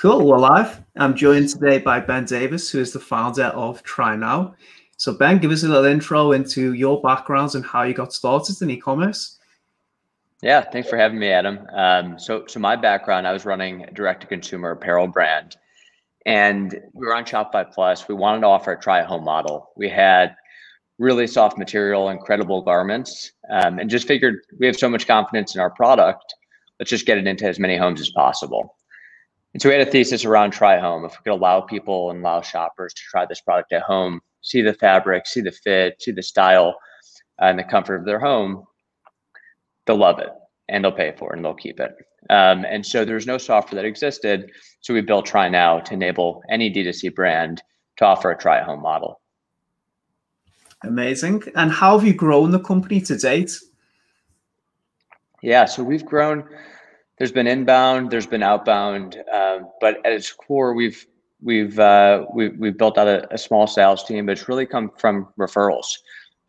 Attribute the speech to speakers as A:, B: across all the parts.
A: Cool. We're live. I'm joined today by Ben Davis, who is the founder of Try Now. So, Ben, give us a little intro into your backgrounds and how you got started in e-commerce.
B: Yeah, thanks for having me, Adam. Um, so, so my background, I was running a direct-to-consumer apparel brand, and we were on Shopify Plus. We wanted to offer a try-at-home model. We had really soft material, incredible garments, um, and just figured we have so much confidence in our product. Let's just get it into as many homes as possible. And so we had a thesis around try home. If we could allow people and allow shoppers to try this product at home, see the fabric, see the fit, see the style, uh, and the comfort of their home, they'll love it and they'll pay for it and they'll keep it. Um, and so there's no software that existed. So we built Try Now to enable any D2C brand to offer a try home model.
A: Amazing. And how have you grown the company to date?
B: Yeah, so we've grown. There's been inbound, there's been outbound, um, but at its core, we've we've uh, we, we've built out a, a, small sales team, but it's really come from referrals.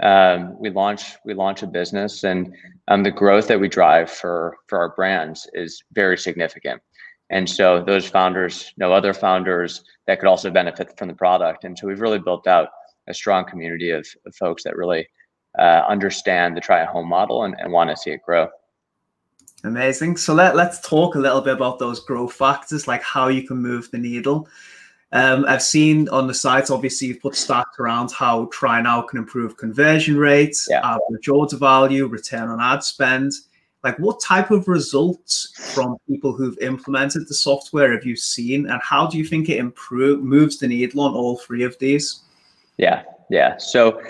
B: Um, we launch we launch a business, and um, the growth that we drive for for our brands is very significant. And so those founders know other founders that could also benefit from the product, and so we've really built out a strong community of, of folks that really uh, understand the try at home model and, and want to see it grow.
A: Amazing. So let, let's talk a little bit about those growth factors, like how you can move the needle. Um, I've seen on the site, obviously, you've put stats around how Try Now can improve conversion rates, yeah. average order value, return on ad spend. Like, what type of results from people who've implemented the software have you seen, and how do you think it improve moves the needle on all three of these?
B: Yeah, yeah. So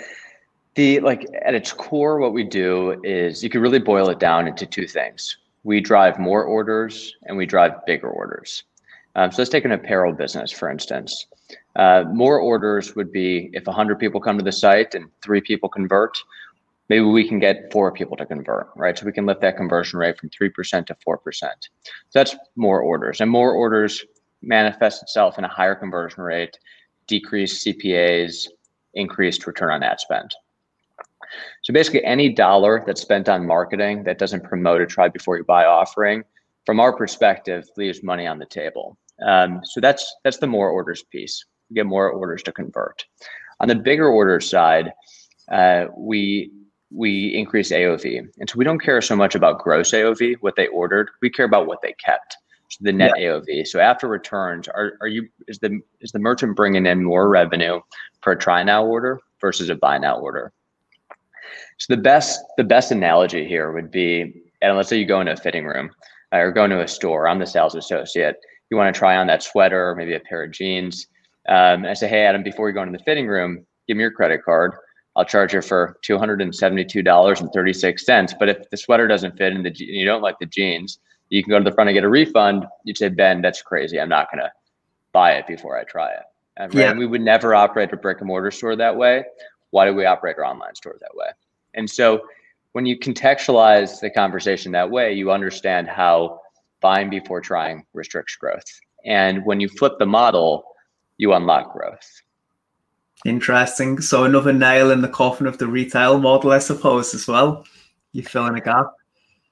B: the like at its core, what we do is you could really boil it down into two things. We drive more orders and we drive bigger orders. Um, so let's take an apparel business, for instance. Uh, more orders would be if 100 people come to the site and three people convert, maybe we can get four people to convert, right? So we can lift that conversion rate from 3% to 4%. So that's more orders. And more orders manifests itself in a higher conversion rate, decreased CPAs, increased return on ad spend. So basically, any dollar that's spent on marketing that doesn't promote a try before you buy offering, from our perspective, leaves money on the table. Um, so that's that's the more orders piece. We get more orders to convert. On the bigger order side, uh, we we increase AOV, and so we don't care so much about gross AOV, what they ordered. We care about what they kept, so the net yeah. AOV. So after returns, are are you is the is the merchant bringing in more revenue per try now order versus a buy now order? So the best the best analogy here would be, and let's say you go into a fitting room uh, or go into a store. I'm the sales associate. You want to try on that sweater or maybe a pair of jeans. Um, and I say, hey Adam, before you go into the fitting room, give me your credit card. I'll charge you for two hundred and seventy-two dollars and thirty-six cents. But if the sweater doesn't fit and, the, and you don't like the jeans, you can go to the front and get a refund. You'd say, Ben, that's crazy. I'm not gonna buy it before I try it. And, yeah. we would never operate a brick and mortar store that way. Why do we operate our online store that way? And so when you contextualize the conversation that way, you understand how buying before trying restricts growth. And when you flip the model, you unlock growth.
A: Interesting. So another nail in the coffin of the retail model, I suppose, as well. You fill in a gap.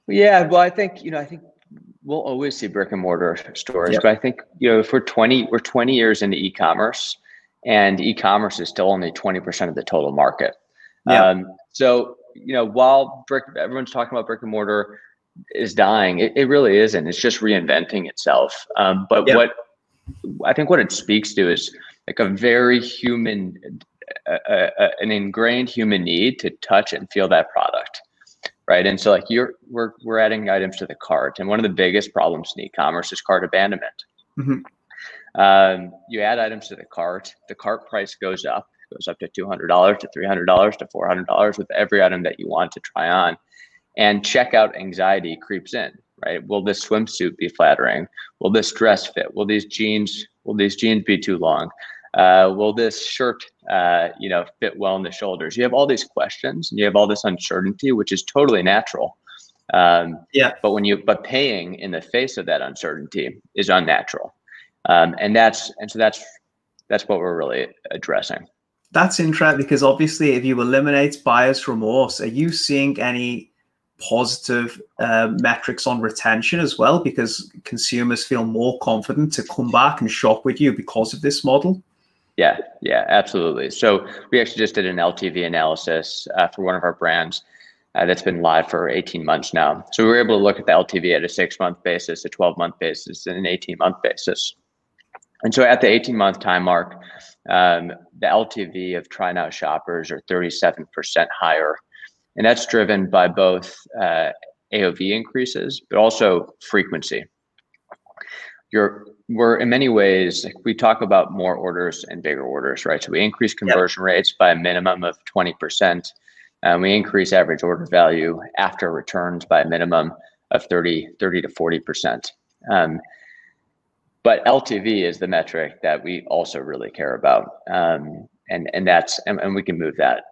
B: Yeah, well, I think you know, I think we'll always see brick and mortar stores, yep. but I think you know, if we're twenty, we're twenty years into e-commerce, and e-commerce is still only twenty percent of the total market. Yeah. Um, so, you know, while brick, everyone's talking about brick and mortar is dying, it, it really isn't. It's just reinventing itself. Um, but yeah. what I think what it speaks to is like a very human, uh, uh, uh, an ingrained human need to touch and feel that product. Right. And so like you're, we're, we're adding items to the cart. And one of the biggest problems in e-commerce is cart abandonment. Mm-hmm. Um, you add items to the cart, the cart price goes up goes up to $200 to $300 to $400 with every item that you want to try on. And checkout anxiety creeps in, right? Will this swimsuit be flattering? Will this dress fit? Will these jeans, will these jeans be too long? Uh, will this shirt, uh, you know, fit well in the shoulders? You have all these questions and you have all this uncertainty, which is totally natural. Um, yeah. But when you, but paying in the face of that uncertainty is unnatural. Um, and that's, and so that's, that's what we're really addressing
A: that's interesting because obviously, if you eliminate buyer's remorse, are you seeing any positive uh, metrics on retention as well because consumers feel more confident to come back and shop with you because of this model?
B: Yeah, yeah, absolutely. So we actually just did an LTV analysis uh, for one of our brands uh, that's been live for 18 months now. So we were able to look at the LTV at a six month basis, a 12 month basis, and an 18 month basis. And so at the 18 month time mark, um, the LTV of try now shoppers are 37% higher. And that's driven by both uh, AOV increases, but also frequency. You're, we're in many ways, like we talk about more orders and bigger orders, right? So we increase conversion yep. rates by a minimum of 20%. And we increase average order value after returns by a minimum of 30, 30 to 40%. Um, but LTV is the metric that we also really care about. Um, and, and that's, and, and we can move that,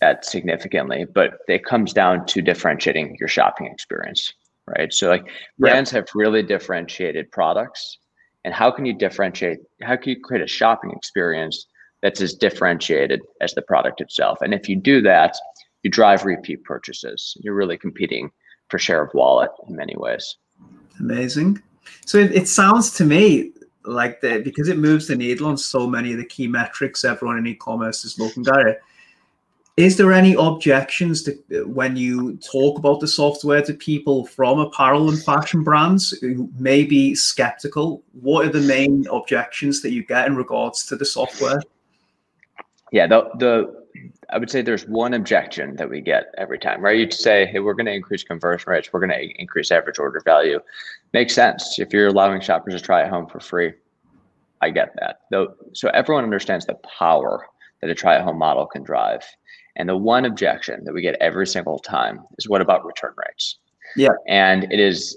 B: that significantly, but it comes down to differentiating your shopping experience, right? So like brands have really differentiated products and how can you differentiate, how can you create a shopping experience that's as differentiated as the product itself? And if you do that, you drive repeat purchases. You're really competing for share of wallet in many ways.
A: Amazing. So it, it sounds to me like that because it moves the needle on so many of the key metrics everyone in e-commerce is looking at. Is there any objections to uh, when you talk about the software to people from apparel and fashion brands who may be skeptical? What are the main objections that you get in regards to the software?
B: Yeah, the the I would say there's one objection that we get every time, right? You'd say, hey, we're going to increase conversion rates, we're going to increase average order value. Makes sense if you're allowing shoppers to try at home for free. I get that. Though, so everyone understands the power that a try at home model can drive. And the one objection that we get every single time is what about return rates?
A: Yeah.
B: And it is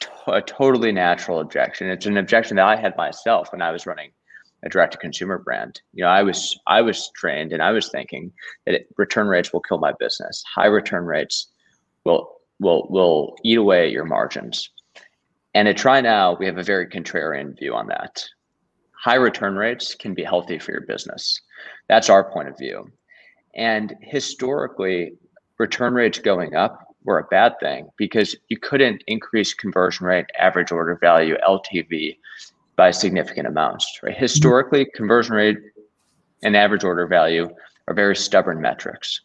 B: t- a totally natural objection. It's an objection that I had myself when I was running a direct to consumer brand. You know, I was I was trained and I was thinking that it, return rates will kill my business. High return rates will will will eat away at your margins. And at Try Now, we have a very contrarian view on that. High return rates can be healthy for your business. That's our point of view. And historically, return rates going up were a bad thing because you couldn't increase conversion rate, average order value, LTV by significant amounts. Right? Mm-hmm. Historically, conversion rate and average order value are very stubborn metrics.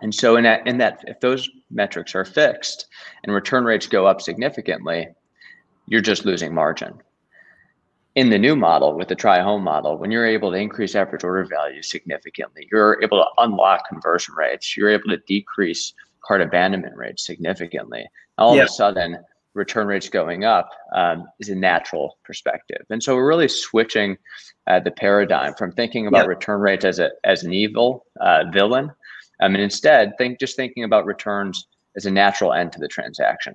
B: And so in that, in that, if those metrics are fixed and return rates go up significantly, you're just losing margin. In the new model, with the try home model, when you're able to increase average order value significantly, you're able to unlock conversion rates, you're able to decrease cart abandonment rates significantly. All yep. of a sudden, return rates going up um, is a natural perspective. And so we're really switching uh, the paradigm from thinking about yep. return rates as a as an evil uh, villain, um, and instead think just thinking about returns as a natural end to the transaction.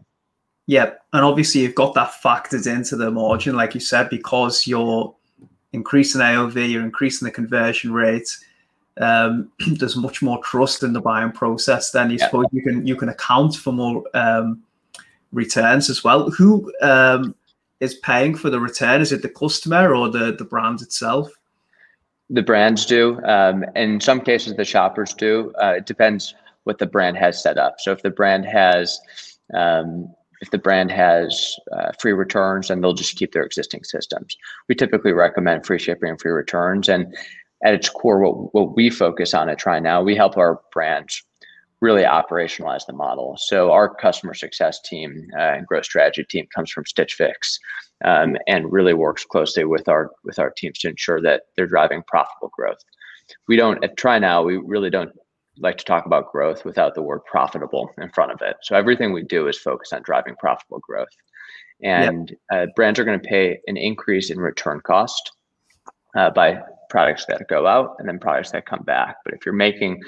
A: Yep, and obviously you've got that factored into the margin, like you said, because you're increasing AOV, you're increasing the conversion rate. Um, there's much more trust in the buying process. Then you yep. suppose you can you can account for more um, returns as well. Who um, is paying for the return? Is it the customer or the the brand itself?
B: The brands do. Um, in some cases, the shoppers do. Uh, it depends what the brand has set up. So if the brand has um, if the brand has uh, free returns, then they'll just keep their existing systems. We typically recommend free shipping and free returns. And at its core, what, what we focus on at Try Now, we help our brands really operationalize the model. So our customer success team uh, and growth strategy team comes from Stitch Fix, um, and really works closely with our with our teams to ensure that they're driving profitable growth. We don't at Try Now. We really don't like to talk about growth without the word profitable in front of it. So everything we do is focused on driving profitable growth. And yep. uh, brands are going to pay an increase in return cost uh, by products that go out and then products that come back. But if you're making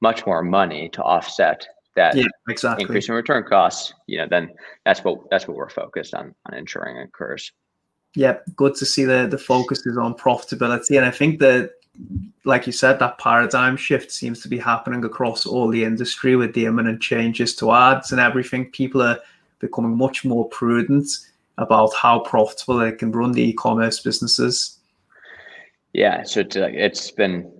B: much more money to offset that yeah, exactly. increase in return costs, you know, then that's what that's what we're focused on on ensuring occurs.
A: Yeah, good to see the the focus is on profitability, and I think that, like you said, that paradigm shift seems to be happening across all the industry with the imminent changes to ads and everything. People are becoming much more prudent about how profitable they can run the e-commerce businesses.
B: Yeah, so it's, uh, it's been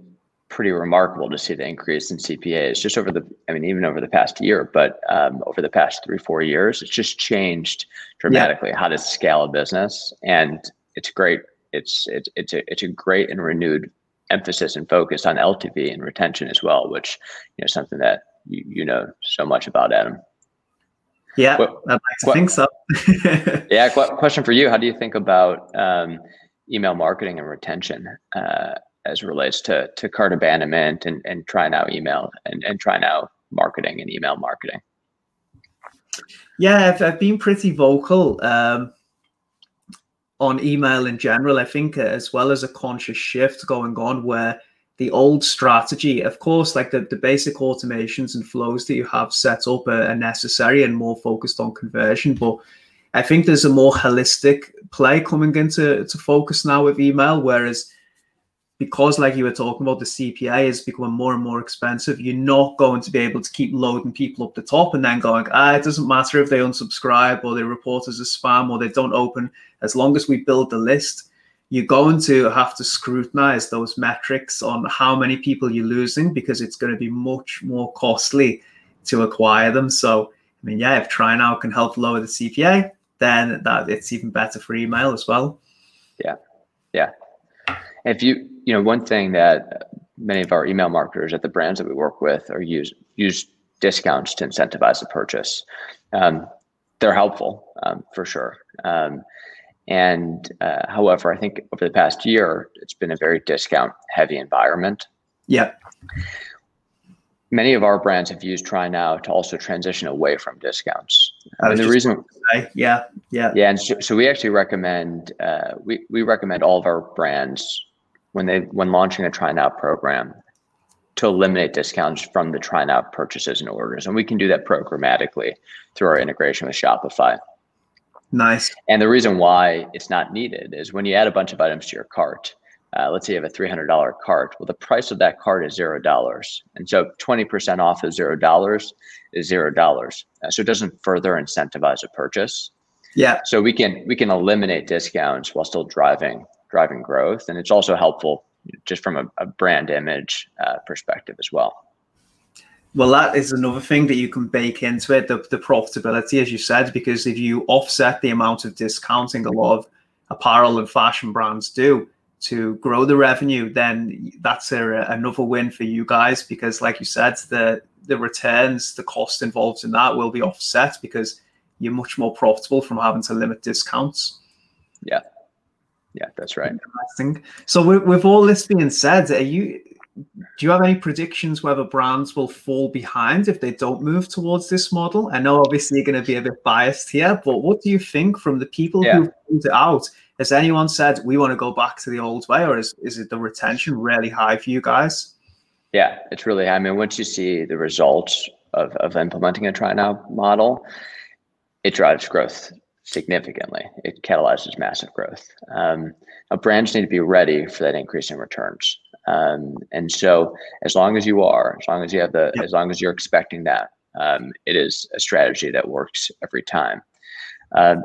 B: pretty remarkable to see the increase in CPAs just over the, I mean, even over the past year, but um, over the past three, four years, it's just changed dramatically yeah. how to scale a business. And it's great. It's, it's, it's a, it's a great and renewed emphasis and focus on LTV and retention as well, which, you know, something that you, you know so much about, Adam.
A: Yeah, what, I'd like think so.
B: yeah, question for you. How do you think about um, email marketing and retention? Uh, as relates to to cart abandonment and and TryNow email and and TryNow marketing and email marketing.
A: Yeah, I've, I've been pretty vocal um, on email in general. I think as well as a conscious shift going on where the old strategy, of course, like the, the basic automations and flows that you have set up are, are necessary and more focused on conversion. But I think there's a more holistic play coming into to focus now with email, whereas because like you were talking about the cpa is becoming more and more expensive you're not going to be able to keep loading people up the top and then going ah it doesn't matter if they unsubscribe or they report as a spam or they don't open. As long as we build the list you're going to have to scrutinize those metrics on how many people you're losing because it's going to be much more costly to acquire them. So i mean yeah if TryNow can help lower the cpa then that it's even better for email as well.
B: Yeah. Yeah if you you know, one thing that many of our email marketers at the brands that we work with are use use discounts to incentivize the purchase. Um, they're helpful um, for sure. Um, and uh, however, I think over the past year, it's been a very discount heavy environment.
A: Yeah.
B: Many of our brands have used Try Now to also transition away from discounts. And the reason,
A: yeah, yeah,
B: yeah, and so, so we actually recommend uh, we we recommend all of our brands when they when launching a try now program to eliminate discounts from the try now purchases and orders. And we can do that programmatically through our integration with Shopify.
A: Nice.
B: And the reason why it's not needed is when you add a bunch of items to your cart, uh, let's say you have a $300 cart. Well, the price of that cart is $0. And so 20% off of $0 is $0. Uh, so it doesn't further incentivize a purchase.
A: Yeah.
B: So we can we can eliminate discounts while still driving driving growth. And it's also helpful just from a, a brand image uh, perspective as well.
A: Well, that is another thing that you can bake into it, the, the profitability, as you said, because if you offset the amount of discounting a lot of apparel and fashion brands do to grow the revenue, then that's a, another win for you guys because, like you said, the the returns, the cost involved in that will be offset because you're much more profitable from having to limit discounts.
B: Yeah, yeah, that's right.
A: Interesting. So with, with all this being said, are you do you have any predictions whether brands will fall behind if they don't move towards this model? I know obviously you're going to be a bit biased here, but what do you think from the people yeah. who pulled it out? Has anyone said we want to go back to the old way, or is, is it the retention really high for you guys?
B: Yeah, it's really high. I mean, once you see the results of, of implementing a try now model, it drives growth significantly. It catalyzes massive growth. Um, brands need to be ready for that increase in returns. Um, and so, as long as you are, as long as you have the, as long as you're expecting that, um, it is a strategy that works every time. Uh,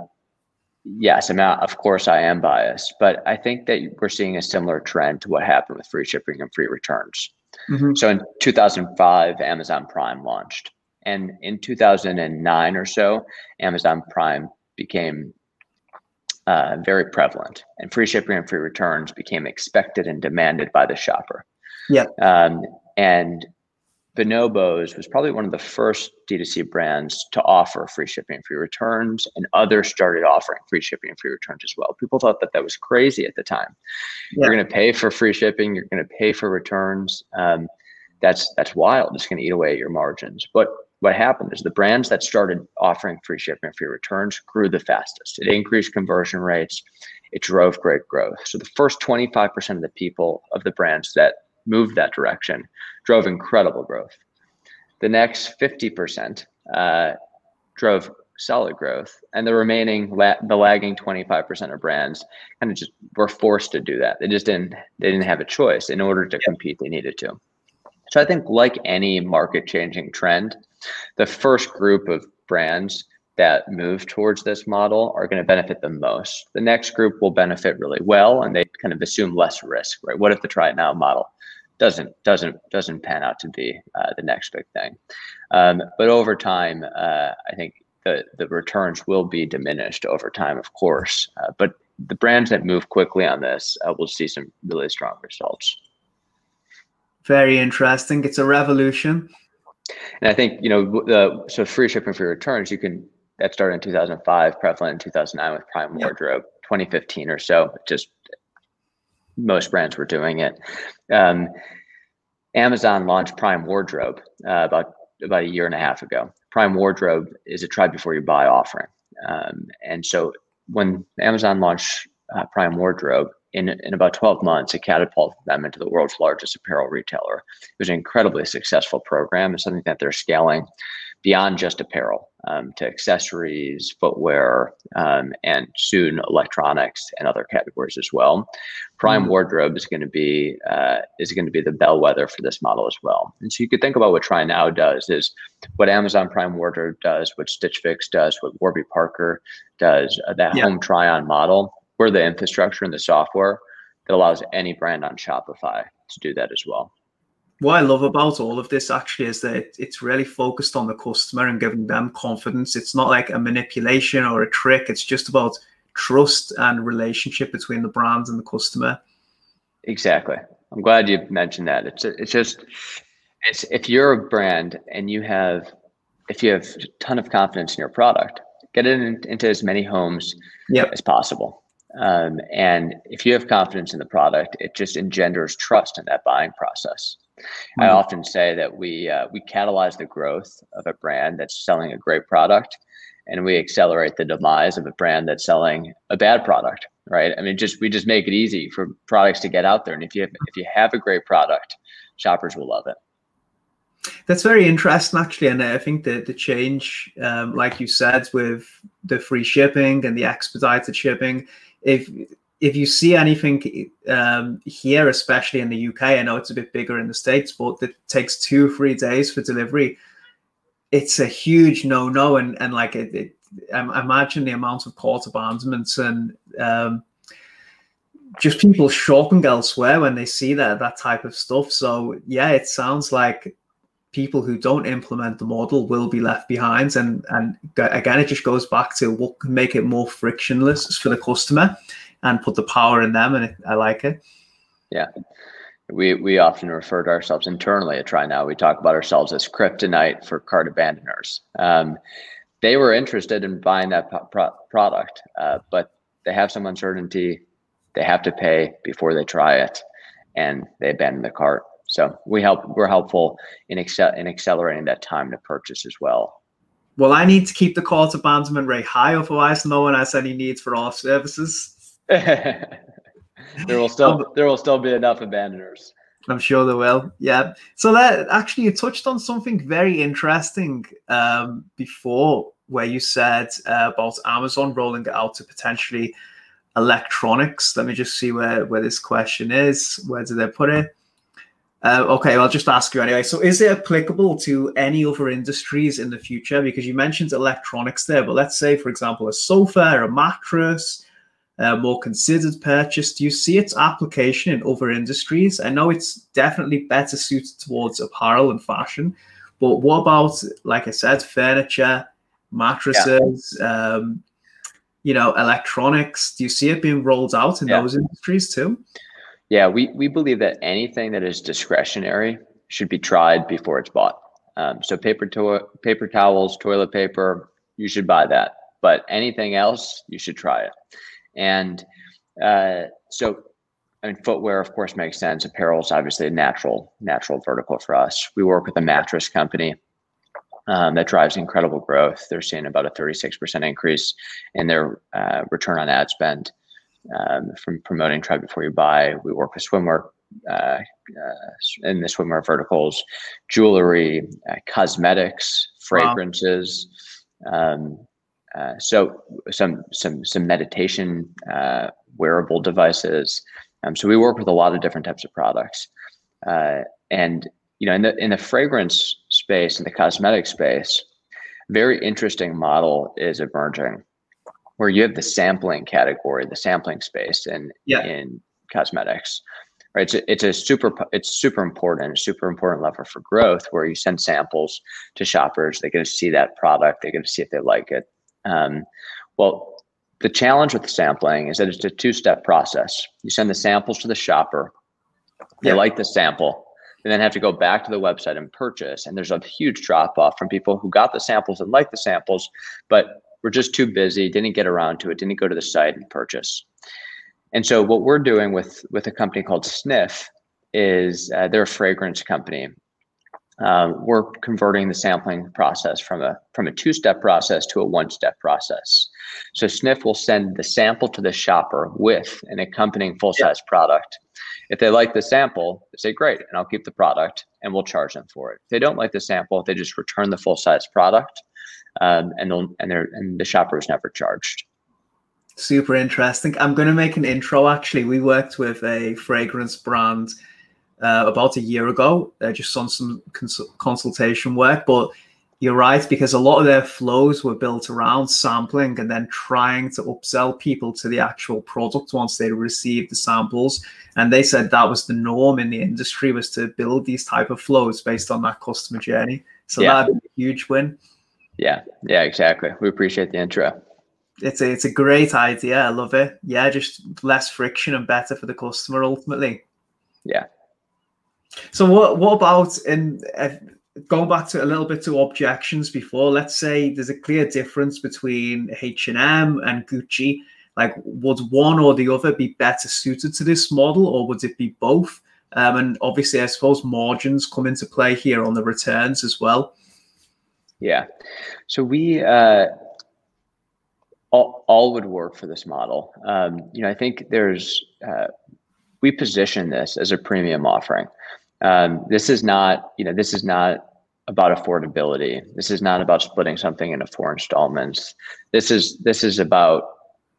B: yes, I mean, of course, I am biased, but I think that we're seeing a similar trend to what happened with free shipping and free returns. Mm-hmm. So, in 2005, Amazon Prime launched. And in 2009 or so, Amazon Prime became uh, very prevalent, and free shipping and free returns became expected and demanded by the shopper.
A: Yeah.
B: Um, and Bonobos was probably one of the first D2C brands to offer free shipping and free returns, and others started offering free shipping and free returns as well. People thought that that was crazy at the time. Yeah. You're going to pay for free shipping, you're going to pay for returns. Um, that's that's wild. It's going to eat away at your margins. But what happened is the brands that started offering free shipping and free returns grew the fastest. It increased conversion rates. It drove great growth. So the first 25% of the people of the brands that moved that direction drove incredible growth. The next 50% uh, drove solid growth, and the remaining la- the lagging 25% of brands kind of just were forced to do that. They just didn't they didn't have a choice in order to compete. They needed to. So I think like any market changing trend, the first group of brands that move towards this model are going to benefit the most. The next group will benefit really well and they kind of assume less risk, right? What if the try it now model doesn't doesn't doesn't pan out to be uh, the next big thing. Um, but over time, uh, I think the the returns will be diminished over time, of course. Uh, but the brands that move quickly on this uh, will see some really strong results.
A: Very interesting. It's a revolution.
B: And I think you know the so free shipping for returns. You can that started in 2005, prevalent in 2009 with Prime Wardrobe, 2015 or so. Just most brands were doing it. Um, Amazon launched Prime Wardrobe uh, about about a year and a half ago. Prime Wardrobe is a try before you buy offering, um, and so when Amazon launched uh, Prime Wardrobe, in, in about 12 months, it catapulted them into the world's largest apparel retailer. It was an incredibly successful program. and something that they're scaling beyond just apparel um, to accessories, footwear, um, and soon electronics and other categories as well. Prime mm. Wardrobe is going to be uh, is going to be the bellwether for this model as well. And so you could think about what Try Now does is what Amazon Prime Wardrobe does, what Stitch Fix does, what Warby Parker does. Uh, that yeah. home try on model we're the infrastructure and the software that allows any brand on Shopify to do that as well.
A: What I love about all of this actually is that it's really focused on the customer and giving them confidence. It's not like a manipulation or a trick. It's just about trust and relationship between the brand and the customer.
B: Exactly. I'm glad you mentioned that. It's it's just it's if you're a brand and you have if you have a ton of confidence in your product, get it in, into as many homes yep. as possible. Um, and if you have confidence in the product, it just engenders trust in that buying process. Mm-hmm. I often say that we uh, we catalyze the growth of a brand that's selling a great product, and we accelerate the demise of a brand that's selling a bad product. Right? I mean, just we just make it easy for products to get out there, and if you have, if you have a great product, shoppers will love it.
A: That's very interesting, actually, and I think the the change, um, like you said, with the free shipping and the expedited shipping, if if you see anything um, here, especially in the UK, I know it's a bit bigger in the States, but it takes two, three days for delivery. It's a huge no no. And, and like, it, it, imagine the amount of cart abandonments and um, just people shopping elsewhere when they see that, that type of stuff. So, yeah, it sounds like people who don't implement the model will be left behind. And and again, it just goes back to what can make it more frictionless for the customer and put the power in them. And it, I like it.
B: Yeah. We, we often refer to ourselves internally at Try Now. We talk about ourselves as kryptonite for cart abandoners. Um, they were interested in buying that pro- product, uh, but they have some uncertainty. They have to pay before they try it, and they abandon the cart. So we help we're helpful in excel in accelerating that time to purchase as well.
A: Well, I need to keep the call to abandonment Ray high, otherwise no one has any needs for off services.
B: there will still um, there will still be enough abandoners.
A: I'm sure there will. Yeah. So that actually you touched on something very interesting um, before, where you said uh, about Amazon rolling it out to potentially electronics. Let me just see where where this question is. Where did they put it? Uh, okay, I'll just ask you anyway. So, is it applicable to any other industries in the future? Because you mentioned electronics there, but let's say, for example, a sofa, or a mattress, a more considered purchase. Do you see its application in other industries? I know it's definitely better suited towards apparel and fashion, but what about, like I said, furniture, mattresses, yeah. um, you know, electronics? Do you see it being rolled out in yeah. those industries too?
B: Yeah, we, we believe that anything that is discretionary should be tried before it's bought. Um, so paper to- paper towels, toilet paper, you should buy that. But anything else, you should try it. And uh, so, I mean, footwear, of course, makes sense. Apparel is obviously a natural natural vertical for us. We work with a mattress company um, that drives incredible growth. They're seeing about a 36% increase in their uh, return on ad spend um, from promoting try before you buy. We work with swimwear uh, uh, in the swimwear verticals, jewelry, uh, cosmetics, fragrances. Wow. Um, uh, so some some some meditation uh, wearable devices. Um, so we work with a lot of different types of products, uh, and you know in the in the fragrance space in the cosmetic space, very interesting model is emerging where you have the sampling category, the sampling space in yeah. in cosmetics, right? It's a, it's a super it's super important, super important lever for growth where you send samples to shoppers. They get to see that product. They get to see if they like it. Um, well, the challenge with sampling is that it's a two-step process. You send the samples to the shopper. They yeah. like the sample and then have to go back to the website and purchase. And there's a huge drop off from people who got the samples and like the samples, but were just too busy, didn't get around to it, didn't go to the site and purchase. And so what we're doing with with a company called Sniff is uh, they're a fragrance company. Uh, we're converting the sampling process from a from a two-step process to a one-step process. So Sniff will send the sample to the shopper with an accompanying full-size yeah. product. If they like the sample, they say great, and I'll keep the product, and we'll charge them for it. If they don't like the sample, they just return the full-size product, um, and they'll and they're and the shopper is never charged.
A: Super interesting. I'm going to make an intro. Actually, we worked with a fragrance brand uh, about a year ago, uh, just on some cons- consultation work. But you're right because a lot of their flows were built around sampling and then trying to upsell people to the actual product once they received the samples. And they said that was the norm in the industry was to build these type of flows based on that customer journey. So yeah. that'd be a huge win.
B: Yeah, yeah, exactly. We appreciate the intro
A: it's a it's a great idea. I love it. Yeah, just less friction and better for the customer ultimately.
B: Yeah.
A: So what what about in uh, going back to a little bit to objections before? Let's say there's a clear difference between H and M and Gucci. Like, would one or the other be better suited to this model, or would it be both? Um, and obviously, I suppose margins come into play here on the returns as well.
B: Yeah. So we. Uh all, all would work for this model. Um, you know, I think there's uh, we position this as a premium offering. Um, this is not, you know, this is not about affordability. This is not about splitting something into four installments. This is this is about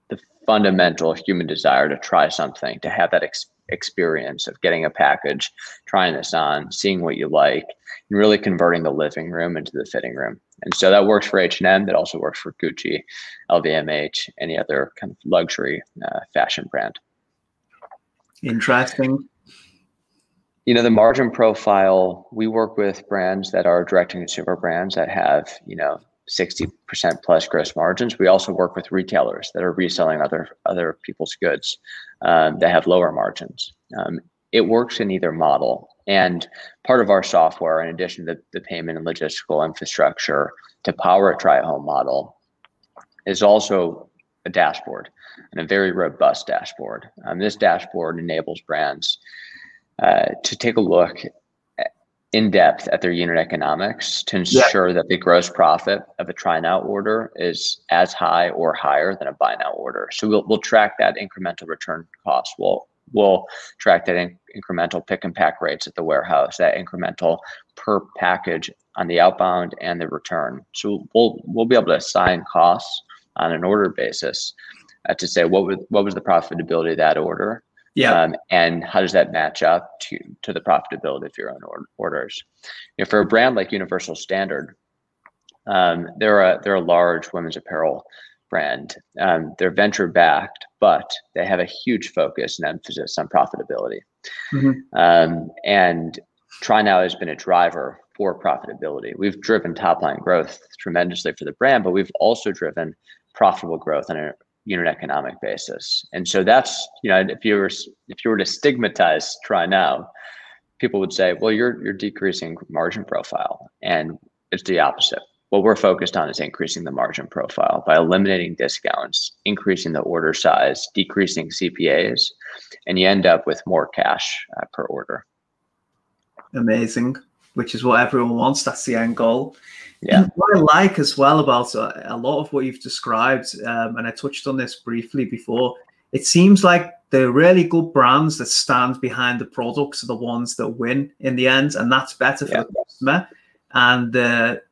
B: the fundamental human desire to try something, to have that ex- experience of getting a package, trying this on, seeing what you like, and really converting the living room into the fitting room. And so that works for H&M. That also works for Gucci, LVMH, any other kind of luxury uh, fashion brand.
A: Interesting.
B: You know, the margin profile, we work with brands that are direct to consumer brands that have, you know, 60% plus gross margins. We also work with retailers that are reselling other other people's goods um, that have lower margins. Um, it works in either model. And part of our software, in addition to the payment and logistical infrastructure to power a try home model, is also a dashboard and a very robust dashboard. Um, this dashboard enables brands uh, to take a look in depth at their unit economics to ensure yeah. that the gross profit of a try now order is as high or higher than a buy now order. So we'll, we'll track that incremental return cost. We'll we'll track that in, incremental pick and pack rates at the warehouse, that incremental per package on the outbound and the return. So we'll we'll be able to assign costs on an order basis uh, to say what was what was the profitability of that order,
A: yeah, um,
B: and how does that match up to to the profitability of your own or- orders. You know, for a brand like Universal Standard, um, they're a they're a large women's apparel brand. Um, they're venture backed, but they have a huge focus and emphasis on profitability. Mm-hmm. Um, and TryNow has been a driver for profitability. We've driven top line growth tremendously for the brand, but we've also driven profitable growth on a unit economic basis. And so that's you know if you were if you were to stigmatize try now, people would say, well, you're you're decreasing margin profile, and it's the opposite what we're focused on is increasing the margin profile by eliminating discounts, increasing the order size, decreasing CPAs, and you end up with more cash uh, per order.
A: Amazing, which is what everyone wants. That's the end goal.
B: Yeah.
A: And what I like as well about a lot of what you've described, um, and I touched on this briefly before, it seems like the really good brands that stand behind the products are the ones that win in the end, and that's better for yeah. the customer. And the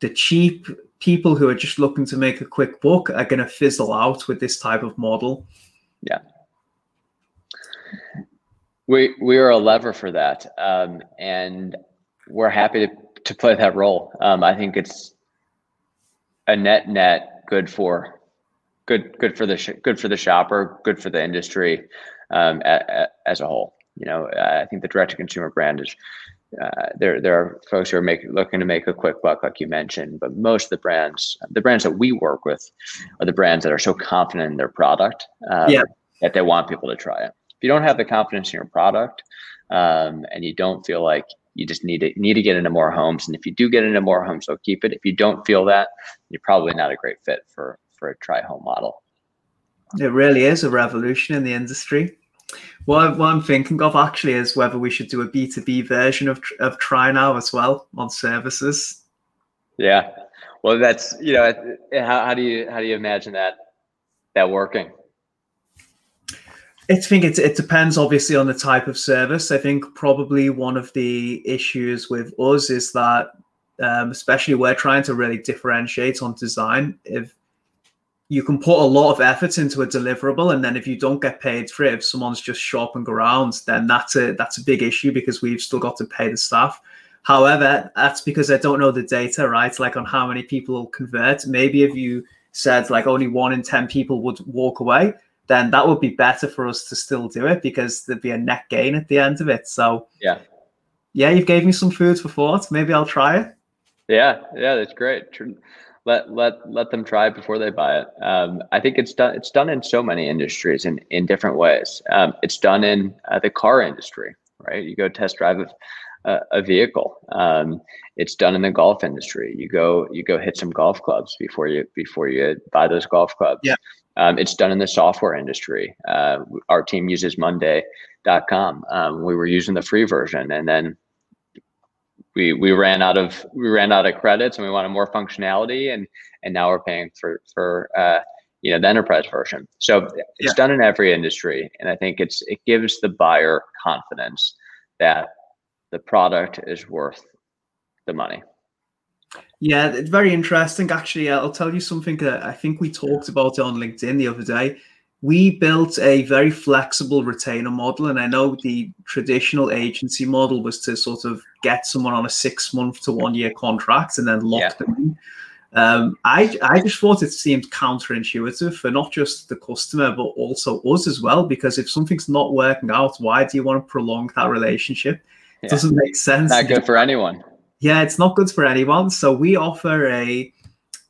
A: the cheap people who are just looking to make a quick buck are going to fizzle out with this type of model.
B: Yeah. We we are a lever for that, um, and we're happy to, to play that role. Um, I think it's a net net good for good good for the sh- good for the shopper, good for the industry um, a, a, as a whole. You know, I think the direct to consumer brand is uh, there there are folks who are making looking to make a quick buck, like you mentioned, but most of the brands, the brands that we work with, are the brands that are so confident in their product um, yeah. that they want people to try it. If you don't have the confidence in your product, um, and you don't feel like you just need to need to get into more homes, and if you do get into more homes, they'll keep it. If you don't feel that, you're probably not a great fit for for a try home model.
A: It really is a revolution in the industry. What, what I'm thinking of actually is whether we should do a B2B version of, of Try Now as well on services.
B: Yeah. Well, that's, you know, how, how do you, how do you imagine that, that working?
A: I think it, it depends obviously on the type of service. I think probably one of the issues with us is that, um, especially we're trying to really differentiate on design. If you can put a lot of effort into a deliverable and then if you don't get paid for it if someone's just shopping around then that's a that's a big issue because we've still got to pay the staff however that's because i don't know the data right like on how many people convert maybe if you said like only one in ten people would walk away then that would be better for us to still do it because there'd be a net gain at the end of it so
B: yeah
A: yeah you've gave me some food for thought maybe i'll try it
B: yeah yeah that's great let let let them try it before they buy it. Um, I think it's done. It's done in so many industries in in different ways. Um, it's done in uh, the car industry, right? You go test drive a, a vehicle. Um, it's done in the golf industry. You go you go hit some golf clubs before you before you buy those golf clubs.
A: Yeah.
B: Um, it's done in the software industry. Uh, our team uses Monday.com. Um, we were using the free version, and then we we ran out of we ran out of credits and we wanted more functionality and and now we're paying for for uh, you know the enterprise version so it's yeah. done in every industry and i think it's it gives the buyer confidence that the product is worth the money
A: yeah it's very interesting actually. I'll tell you something that i think we talked about it on linkedin the other day. We built a very flexible retainer model and i know the traditional agency model was to sort of get someone on a six month to one year contract and then lock yeah. them in. Um, I, I just thought it seemed counterintuitive for not just the customer but also us as well because if something's not working out why do you want to prolong that relationship? Yeah. it doesn't make sense.
B: Not good for anyone
A: yeah it's not good for anyone so we offer a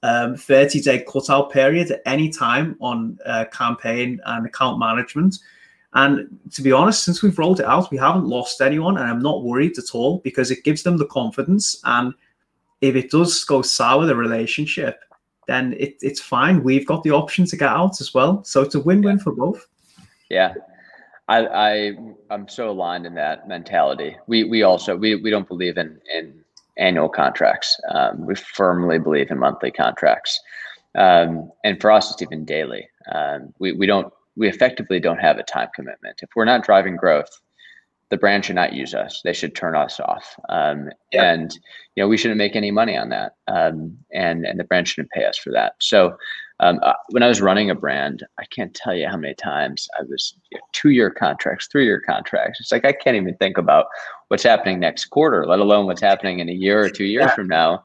A: um, 30 day cutout period at any time on uh, campaign and account management. And to be honest, since we've rolled it out, we haven't lost anyone, and I'm not worried at all because it gives them the confidence. And if it does go sour, the relationship, then it, it's fine. We've got the option to get out as well. So it's a win win yeah. for both.
B: Yeah. I, I I'm so aligned in that mentality. We we also we we don't believe in in annual contracts. Um, we firmly believe in monthly contracts, um, and for us, it's even daily. Um, we we don't we effectively don't have a time commitment. If we're not driving growth, the brand should not use us. They should turn us off. Um, And you know we shouldn't make any money on that. Um, and and the brand shouldn't pay us for that. So um, uh, when I was running a brand, I can't tell you how many times I was you know, two year contracts, three year contracts. It's like I can't even think about what's happening next quarter, let alone what's happening in a year or two years yeah. from now.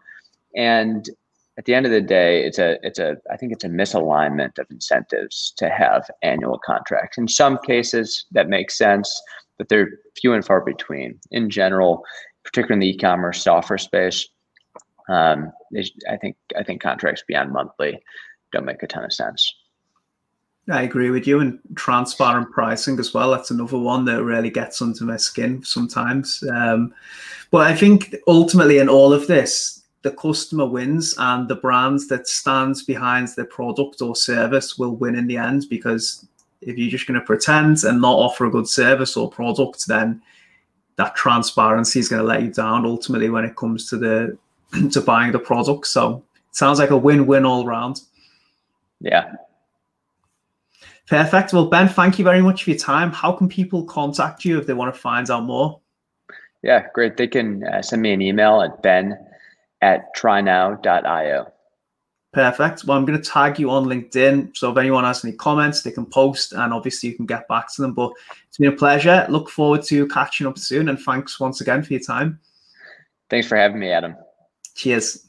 B: And at the end of the day, it's a it's a I think it's a misalignment of incentives to have annual contracts. In some cases, that makes sense, but they're few and far between. In general, particularly in the e-commerce software space, um, I think I think contracts beyond monthly don't make a ton of sense.
A: I agree with you. And transparent pricing as well. That's another one that really gets under my skin sometimes. Um, but I think ultimately in all of this, the customer wins and the brands that stands behind the product or service will win in the end because if you're just going to pretend and not offer a good service or product, then that transparency is going to let you down ultimately when it comes to the to buying the product. So it sounds like a win-win all round.
B: Yeah.
A: Perfect. Well, Ben, thank you very much for your time. How can people contact you if they want to find out more?
B: Yeah, great. They can uh, send me an email at ben at trynow.io.
A: Perfect. Well, I'm going to tag you on LinkedIn. So if anyone has any comments, they can post and obviously you can get back to them. But it's been a pleasure. Look forward to catching up soon. And thanks once again for your time.
B: Thanks for having me, Adam.
A: Cheers.